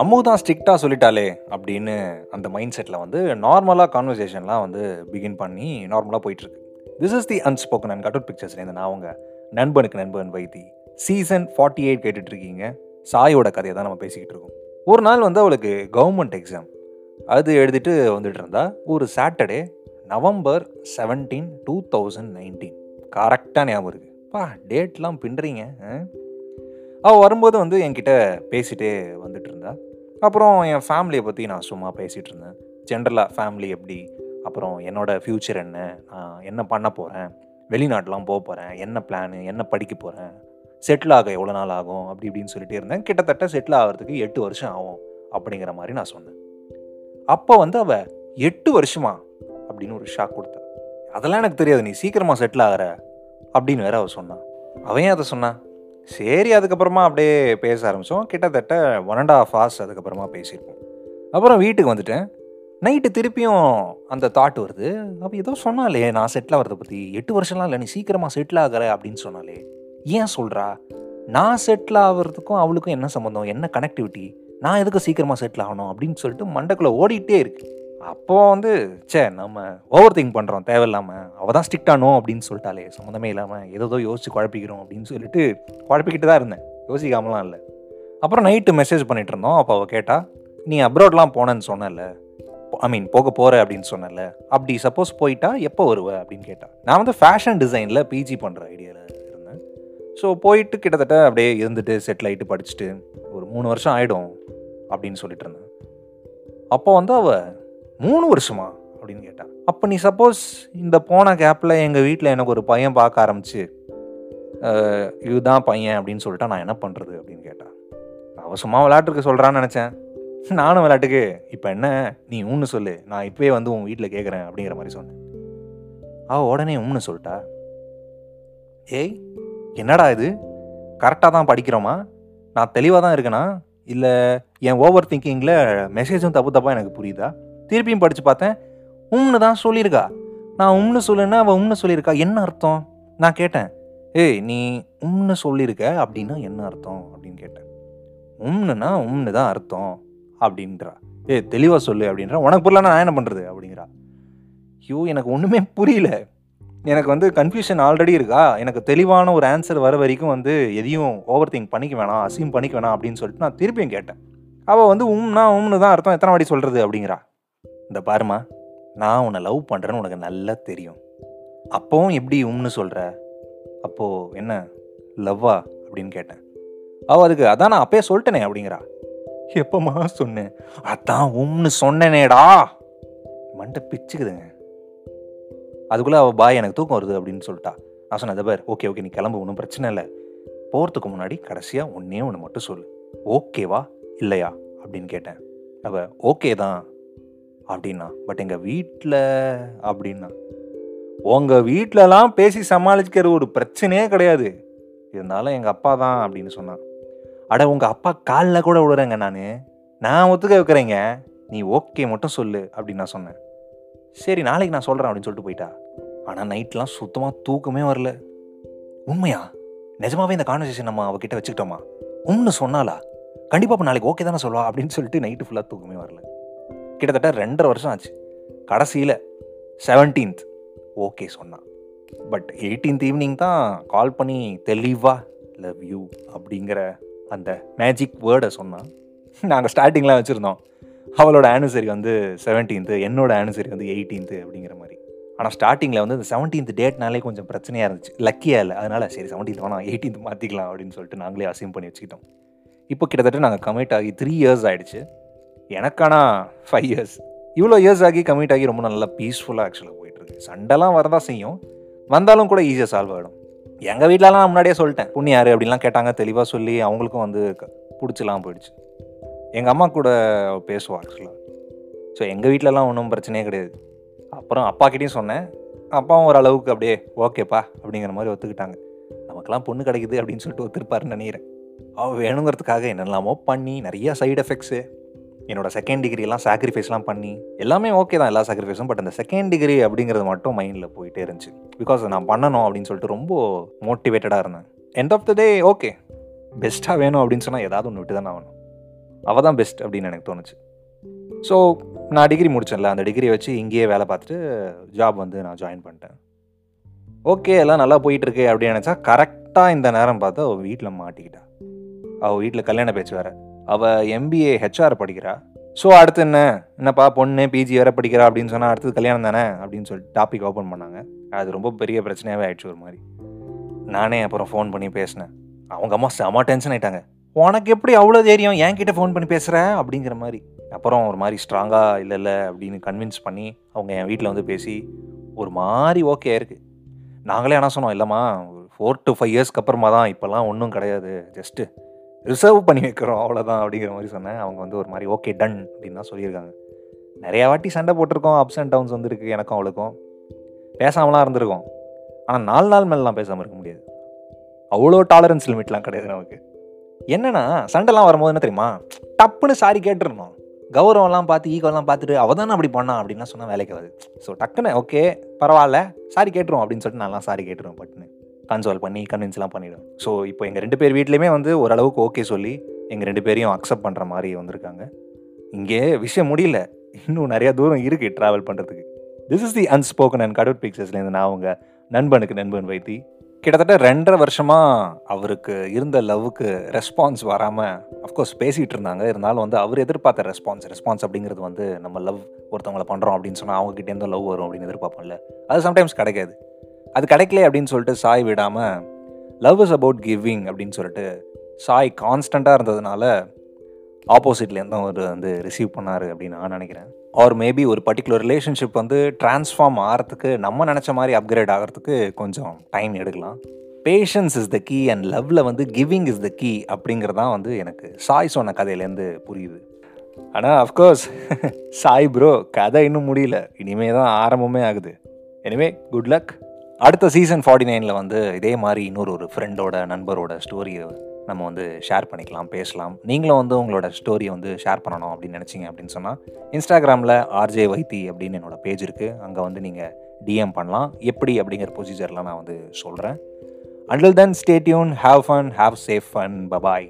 அம்மு தான் ஸ்ட்ரிக்டாக சொல்லிட்டாலே அப்படின்னு அந்த மைண்ட் செட்டில் வந்து நார்மலாக கான்வர்சேஷன்லாம் வந்து பிகின் பண்ணி நார்மலாக போயிட்டுருக்கு. This is the unspoken and cutout பிக்சர்ஸ்லேருந்து நான் அவங்க நண்பனுக்கு நண்பன் வைத்தி சீசன் ஃபார்ட்டி எயிட் கேட்டுட்ருக்கீங்க சாயோட கதையை தான் நம்ம பேசிக்கிட்டு இருக்கோம். ஒரு நாள் வந்து அவளுக்கு கவர்மெண்ட் எக்ஸாம் அது எழுதிட்டு வந்துட்டு இருந்தா ஒரு Saturday November seventeen two thousand nineteen கரெக்டாக ஞாபகம் இருக்குது பா டேட்லாம் பின்னுறீங்க அவள் வரும்போது வந்து என்கிட்ட பேசிகிட்டே வந்துட்டு இருந்தா அப்புறம் என் ஃபேமிலியை பற்றி நான் சும்மா பேசிகிட்டு இருந்தேன் ஜென்ரலாக ஃபேமிலி எப்படி அப்புறம் என்னோட ஃப்யூச்சர் என்ன நான் என்ன பண்ண போகிறேன் வெளிநாட்டெலாம் போக போகிறேன் என்ன பிளானு என்ன படிக்க போகிறேன் செட்டில் ஆக எவ்வளோ நாள் ஆகும் அப்படி இப்படின்னு சொல்லிட்டே இருந்தேன். கிட்டத்தட்ட செட்டில் ஆகிறதுக்கு எட்டு வருஷம் ஆகும் அப்படிங்கிற மாதிரி நான் சொன்னேன். அப்போ வந்து அவள் எட்டு வருஷமா அப்படின்னு ஒரு ஷாக் கொடுத்தா. அதெல்லாம் எனக்கு தெரியாது நீ சீக்கிரமாக செட்டில் ஆகிற அப்படின்னு வேற அவள் சொன்னான் அவன் ஏன் அதை சொன்னான் சரி அதுக்கப்புறமா அப்படியே பேச ஆரம்பித்தோம் கிட்டத்தட்ட ஒன் அண்ட் ஆஃப் ஹார்ஸ் அதுக்கப்புறமா பேசியிருப்போம். அப்புறம் வீட்டுக்கு வந்துட்டேன். நைட்டு திருப்பியும் அந்த தாட் வருது. அப்போ ஏதோ சொன்னாலே நான் செட்டில் ஆகிறத பற்றி எட்டு வருஷம்லாம் இல்லை நீ சீக்கிரமாக செட்டில் ஆகிற அப்படின்னு சொன்னாலே ஏன் சொல்கிறா நான் செட்டில் ஆகிறதுக்கும் அவளுக்கும் என்ன சம்மந்தம் என்ன கனெக்டிவிட்டி நான் எதுக்கு சீக்கிரமாக செட்டில் ஆகணும் அப்படின்னு சொல்லிட்டு மண்டக்குள்ளே ஓடிட்டே இருக்கு. அப்போ வந்து சே நம்ம ஓவர் திங்க் பண்ணுறோம் தேவையில்லாமல் அவள் தான் ஸ்ட்ரிக்டானோ அப்படின்னு சொல்லிட்டாலே சம்மந்தமே இல்லாமல் ஏதோ யோசிச்சு குழப்பிக்கிறோம் அப்படின்னு சொல்லிட்டு குழப்பிக்கிட்டு தான் இருந்தேன். யோசிக்காமலாம் இல்லை. அப்புறம் நைட்டு மெசேஜ் பண்ணிகிட்டு இருந்தோம். அப்போ அவள் கேட்டா நீ அப்ராட்லாம் போனேன்னு சொன்னல ஐ மீன் போக போகிற அப்படின்னு சொன்னல அப்படி சப்போஸ் போயிட்டா எப்போ வருவ? அப்படின்னு கேட்டா. நான் வந்து ஃபேஷன் டிசைனில் பிஜி பண்ணுற ஐடியாவில் இருந்தேன். ஸோ போயிட்டு கிட்டத்தட்ட அப்படியே இருந்துட்டு செட்டில் ஆகிட்டு படிச்சுட்டு ஒரு மூணு வருஷம் ஆகிடும் அப்படின்னு சொல்லிட்டு இருந்தேன். அப்போ வந்து அவள் மூணு வருஷமா அப்படின்னு கேட்டான். அப்போ நீ சப்போஸ் இந்த போன கேப்பில் எங்கள் வீட்டில் எனக்கு ஒரு பையன் பார்க்க ஆரம்பிச்சு இதுதான் பையன் அப்படின்னு சொல்லிட்டா நான் என்ன பண்ணுறது அப்படின்னு கேட்டான். அவன் சும்மா விளையாட்டுக்கு சொல்கிறான்னு நினச்சேன். நானும் விளையாட்டுக்கு இப்போ என்ன? நீ உன்னு சொல்லு. நான் இப்போயே வந்து உன் வீட்டில் கேட்குறேன் அப்படிங்கிற மாதிரி சொன்னேன். அவள் உடனே உன்னு சொல்லிட்டா. ஏய் என்னடா இது? கரெக்டாக தான் படிக்கிறோமா? நான் தெளிவாக தான் இருக்கேனா? இல்லை என் ஓவர் திங்கிங்கில் மெசேஜும் தப்பு தப்பாக எனக்கு புரியுதா? திருப்பியும் படித்து பார்த்தேன். உம்னு தான் சொல்லியிருக்கா. நான் உம்னு சொல்லுன்னா அவள் உம்னு சொல்லியிருக்கா. என்ன அர்த்தம்? நான் கேட்டேன். ஏய் நீ உம்னு சொல்லியிருக்க அப்படின்னா என்ன அர்த்தம்? அப்படின்னு கேட்டேன். உம்னுனா உம்னு தான் அர்த்தம் அப்படின்றா. ஏய் தெளிவாக சொல்லு அப்படின்றா. உனக்கு புரியலன்னா நான் என்ன பண்ணுறது அப்படிங்கிறா. ஐயோ எனக்கு ஒன்றுமே புரியல. எனக்கு வந்து கன்ஃபியூஷன் ஆல்ரெடி இருக்கா? எனக்கு தெளிவான ஒரு ஆன்சர் வர வரைக்கும் வந்து எதையும் ஓவர் திங்க் பண்ணிக்க வேணாம் அசீம் பண்ணிக்க வேணாம் அப்படின்னு சொல்லிட்டு நான் திருப்பியும் கேட்டேன். அவள் வந்து உம்னா உம்னு தான் அர்த்தம். எத்தனை வாட்டி சொல்கிறது அப்படிங்கிறா. இந்த பாருமா நான் உன்னை லவ் பண்ணுறேன்னு உனக்கு நல்லா தெரியும். அப்போவும் எப்படி உம்னு சொல்கிற அப்போது என்ன லவ்வா அப்படின்னு கேட்டேன். அவள் அதுக்கு அதான் நான் அப்பயே சொல்லிட்டேனே அப்படிங்கிறா. எப்போம்மா சொன்னேன் அதான் உம்னு சொன்னேனேடா. மண்டை பிச்சுக்குதுங்க. அதுக்குள்ளே அவள் பாய் எனக்கு தூக்கம் வருது அப்படின்னு சொல்லிட்டா. நான் சொன்னேன் பேர் ஓகே ஓகே நீ கிளம்பு ஒன்றும் பிரச்சனை இல்லை. போகிறதுக்கு முன்னாடி கடைசியாக ஒன்றே ஒன்று மட்டும் சொல்லு. ஓகேவா இல்லையா? அப்படின்னு கேட்டேன். அவள் ஓகே தான். அப்படின்னா பட் எங்கள் வீட்டில் அப்படின்னா உங்கள் வீட்டிலலாம் பேசி சமாளிக்கிற ஒரு பிரச்சனையே கிடையாது. இருந்தாலும் எங்கள் அப்பா தான் அப்படின்னு சொன்னான். அட உங்கள் அப்பா காலில் கூட விடுறேங்க நான். நான் ஒத்துக்க வைக்கிறேங்க. நீ ஓகே மட்டும் சொல்லு அப்படின்னு நான் சொன்னேன். சரி நாளைக்கு நான் சொல்கிறேன் அப்படின்னு சொல்லிட்டு போயிட்டா. ஆனால் நைட்லாம் சுத்தமாக தூக்கமே வரல. உண்மையா? நிஜமாவே இந்த கான்வர்சேஷன் நம்ம அவகிட்ட வச்சுக்கிட்டோமா? உம்னு சொன்னாலா கண்டிப்பாக நாளைக்கு ஓகே தானே சொல்லுவா அப்படின்னு சொல்லிட்டு நைட்டு ஃபுல்லாக தூக்கமே வரல. கிட்டத்தட்ட ரெண்டரை வருஷம் ஆச்சு. கடைசியில் செவன்டீன்த் ஓகே சொன்னான். பட் எயிட்டீன்த் ஈவினிங் தான் கால் பண்ணி தெளிவா லவ் யூ அப்படிங்கிற அந்த மேஜிக் வேர்டை சொன்னான். நாங்கள் ஸ்டார்டிங்லாம் வச்சுருந்தோம். அவளோட ஆனிவர்சரி வந்து செவன்டீன்த்து என்னோட ஆனிவர்சரி வந்து எயிட்டீன்த்து அப்படிங்கிற மாதிரி. ஆனால் ஸ்டார்டிங்கில் வந்து இந்த செவன்டீன்த் டேட்னாலே கொஞ்சம் பிரச்சனையாக இருந்துச்சு. லக்கியாக இல்லை. அதனால் சரி செவன்டீன்த் வேணாம் எயிட்டீன்த் மாற்றிக்கலாம் அப்படின்னு சொல்லிட்டு நாங்களே அசீம் பண்ணி வச்சுக்கிட்டோம். இப்போ கிட்டத்தட்ட நாங்கள் கமிட் ஆகி த்ரீ இயர்ஸ் ஆகிடுச்சு எனக்கானா? ஃபைவ் இயர்ஸ் இவ்வளோ இயர்ஸ் ஆகி கமிட் ஆகி ரொம்ப நல்லா பீஸ்ஃபுல்லாக ஆக்சுவலாக போயிட்டுருக்கு. சண்டைலாம் வரதான் செய்யும். வந்தாலும் கூட ஈஸியாக சால்வ் ஆகிடும் எங்கள் வீட்டிலலாம் நான் முன்னாடியே சொல்லிட்டேன் பொண்ணு யார்? அப்படின்லாம் கேட்டாங்க தெளிவாக சொல்லி அவங்களுக்கும் வந்து க- பிடிச்சலாம் போயிடுச்சு. எங்கள் அம்மா கூட பேசுவோம் ஆக்சுவலாக ஸோ எங்கள் வீட்டிலலாம் ஒன்றும் பிரச்சனையே கிடையாது. அப்புறம் அப்பாக்கிட்டையும் சொன்னேன் அப்பாவும் ஓரளவுக்கு அப்படியே ஓகேப்பா அப்படிங்கிற மாதிரி ஒத்துக்கிட்டாங்க. நமக்கெல்லாம் பொண்ணு கிடைக்குது அப்படின்னு சொல்லிட்டு ஒத்துருப்பாருன்னு நினைக்கிறேன். அவள் வேணுங்கிறதுக்காக என்னெல்லாமோ பண்ணி நிறையா சைடு எஃபெக்ட்ஸு என்னோட செகண்ட் டிகிரிலாம் சாக்ரிஃபைஸ்லாம் பண்ணி எல்லாமே ஓகே தான் எல்லா சாக்ரிஃபைஸும் பட் அந்த செகண்ட் டிகிரி அப்படிங்கிறது மட்டும் மைண்டில் போயிட்டே இருந்துச்சு. பிகாஸ் நான் பண்ணணும் அப்படின்னு சொல்லிட்டு ரொம்ப மோட்டிவேட்டடாக இருந்தேன். End of the day okay பெஸ்ட்டாக வேணும் அப்படின்னு சொன்னால் ஏதாவது ஒன்று விட்டு தானே ஆகணும். அவள் தான் பெஸ்ட் அப்படின்னு எனக்கு தோணுச்சு. ஸோ நான் டிகிரி முடிச்சேன்ல அந்த டிகிரியை வச்சு இங்கேயே வேலை பார்த்துட்டு ஜாப் வந்து நான் ஜாயின் பண்ணிட்டேன். ஓகே எல்லாம் நல்லா போயிட்டுருக்கு அப்படின்னு நினச்சா கரெக்டாக இந்த நேரம் பார்த்தா அவள் வீட்டில் மாட்டிக்கிட்டா. அவள் வீட்டில் கல்யாண பேச்சு வேறு. அவள் எம்பிஏ ஹெச்ஆர் படிக்கிறா. ஸோ அடுத்து என்ன? என்னப்பா பொண்ணு பிஜி வேற படிக்கிறா அப்படின்னு சொன்னால் அடுத்தது கல்யாணம் தானே? அப்படின்னு சொல்லிட்டு டாபிக் ஓப்பன் பண்ணாங்க. அது ரொம்ப பெரிய பிரச்சனையாகவே ஆயிடுச்சு ஒரு மாதிரி. நானே அப்புறம் ஃபோன் பண்ணி பேசினேன். அவங்க அம்மா செம டென்ஷன் ஆயிட்டாங்க. உனக்கு எப்படி அவ்வளோ தைரியம்? என்கிட்ட ஃபோன் பண்ணி பேசுகிற அப்படிங்கிற மாதிரி. அப்புறம் ஒரு மாதிரி ஸ்ட்ராங்காக இல்லை இல்லை அப்படின்னு கன்வின்ஸ் பண்ணி அவங்க என் வீட்டில் வந்து பேசி ஒரு மாதிரி ஓகே இருக்குது நாங்களே என்ன சொன்னோம் இல்லைம்மா ஃபோர் டு ஃபைவ் இயர்ஸ்க்கு அப்புறமா தான் இப்போல்லாம் ஒன்றும் கிடையாது. ஜஸ்ட்டு ரிசர்வ் பண்ணி வைக்கிறோம் அவ்வளோதான் அப்படிங்கிற மாதிரி சொன்னேன். அவங்க வந்து ஒரு மாதிரி ஓகே டன் அப்படின்னு தான் சொல்லியிருக்காங்க. நிறையா வாட்டி சண்டை போட்டிருக்கோம் அப்ஸ் அண்ட் டவுன்ஸ் வந்துருக்கு எனக்கும் அவளுக்கும். பேசாமலாம் இருந்திருக்கோம். ஆனால் நாலு நாள் மேலாம் பேசாமல் இருக்க முடியாது. அவ்வளோ டாலரன்ஸ் லிமிட்லாம் கிடையாது நமக்கு. என்னென்னா சண்டைலாம் வரும்போது என்ன தெரியுமா? டப்புன்னு சாரி கேட்டுருந்தோம் கௌரவம்லாம் பார்த்து ஈகோலாம் பார்த்துட்டு அவள் தானே அப்படி பண்ணா அப்படின்லாம் சொன்னால் வேலைக்கு வருது. ஸோ டக்குன்னு ஓகே பரவாயில்ல சாரி கேட்டுருவோம் அப்படின்னு சொல்லிட்டு நான்லாம் சாரி கேட்டுருவோம் பட்டுன்னு. கன்சோல் பண்ணி கன்வின்ஸ்லாம் பண்ணிவிடும் ஸோ இப்போ எங்கள் ரெண்டு பேர் வீட்லேயுமே வந்து ஓரளவுக்கு ஓகே சொல்லி எங்கள் ரெண்டு பேரையும் அக்செப்ட் பண்ணுற மாதிரி வந்திருக்காங்க. இங்கே விஷயம் முடியல. இன்னும் நிறையா தூரம் இருக்குது ட்ராவல் பண்ணுறதுக்கு this is the unspoken and cutout பிக்சர்ஸ்லேருந்து நான் அவங்க நண்பனுக்கு நண்பன் வைத்தி. கிட்டத்தட்ட ரெண்டரை வருஷமாக அவருக்கு இருந்த லவ்வுக்கு ரெஸ்பான்ஸ் வராமல் அஃப்கோர்ஸ் பேசிகிட்டு இருந்தாங்க. இருந்தாலும் வந்து அவர் எதிர்பார்த்த ரெஸ்பான்ஸ் ரெஸ்பான்ஸ் அப்படிங்கிறது வந்து நம்ம லவ் ஒருத்தவங்கள பண்ணுறோம் அப்படின்னு சொன்னால் அவங்ககிட்டேருந்து லவ் வரும் அப்படின்னு எதிர்பார்ப்போம்ல. அது சம்டைம்ஸ் கிடைக்காது. அது கிடைக்கல அப்படின்னு சொல்லிட்டு சாய் விடாமல் லவ் இஸ் அபவுட் கிவிங் அப்படின்னு சொல்லிட்டு சாய் கான்ஸ்டண்ட்டாக இருந்ததுனால ஆப்போசிட்லேருந்து அவர் வந்து ரிசீவ் பண்ணார் அப்படின்னு நான் நினைக்கிறேன். ஆர் மேபி ஒரு பர்டிகுலர் ரிலேஷன்ஷிப் வந்து டிரான்ஸ்ஃபார்ம் ஆகிறதுக்கு நம்ம நினச்ச மாதிரி அப்கிரேட் ஆகிறதுக்கு கொஞ்சம் டைம் எடுக்கலாம். Patience is the key and லவ்வில் வந்து கிவிங் இஸ் த கீ அப்படிங்கிறதான் வந்து எனக்கு சாய் சொன்ன கதையிலேருந்து புரியுது. ஆனால் அஃப்கோர்ஸ் சாய் ப்ரோ கதை இன்னும் முடியல. இனிமே தான் ஆரம்பமே ஆகுது. எனிவே குட் லக் அடுத்த சீசன் ஃபார்ட்டி நைனில் வந்து இதே மாதிரி இன்னொரு ஒரு ஃப்ரெண்டோட நண்பரோட ஸ்டோரியை நம்ம வந்து ஷேர் பண்ணிக்கலாம் பேசலாம். நீங்களும் வந்து உங்களோட ஸ்டோரியை வந்து ஷேர் பண்ணணும் அப்படின்னு நினச்சிங்க அப்படின்னு சொன்னால் இன்ஸ்டாகிராமில் ஆர்ஜே வைத்தி அப்படின்னு என்னோடய பேஜ் இருக்குது அங்கே வந்து நீங்கள் டிஎம் பண்ணலாம். எப்படி அப்படிங்கிற ப்ரொசீஜர்லாம் நான் வந்து சொல்கிறேன் until then stay tuned have fun have safe fun bye bye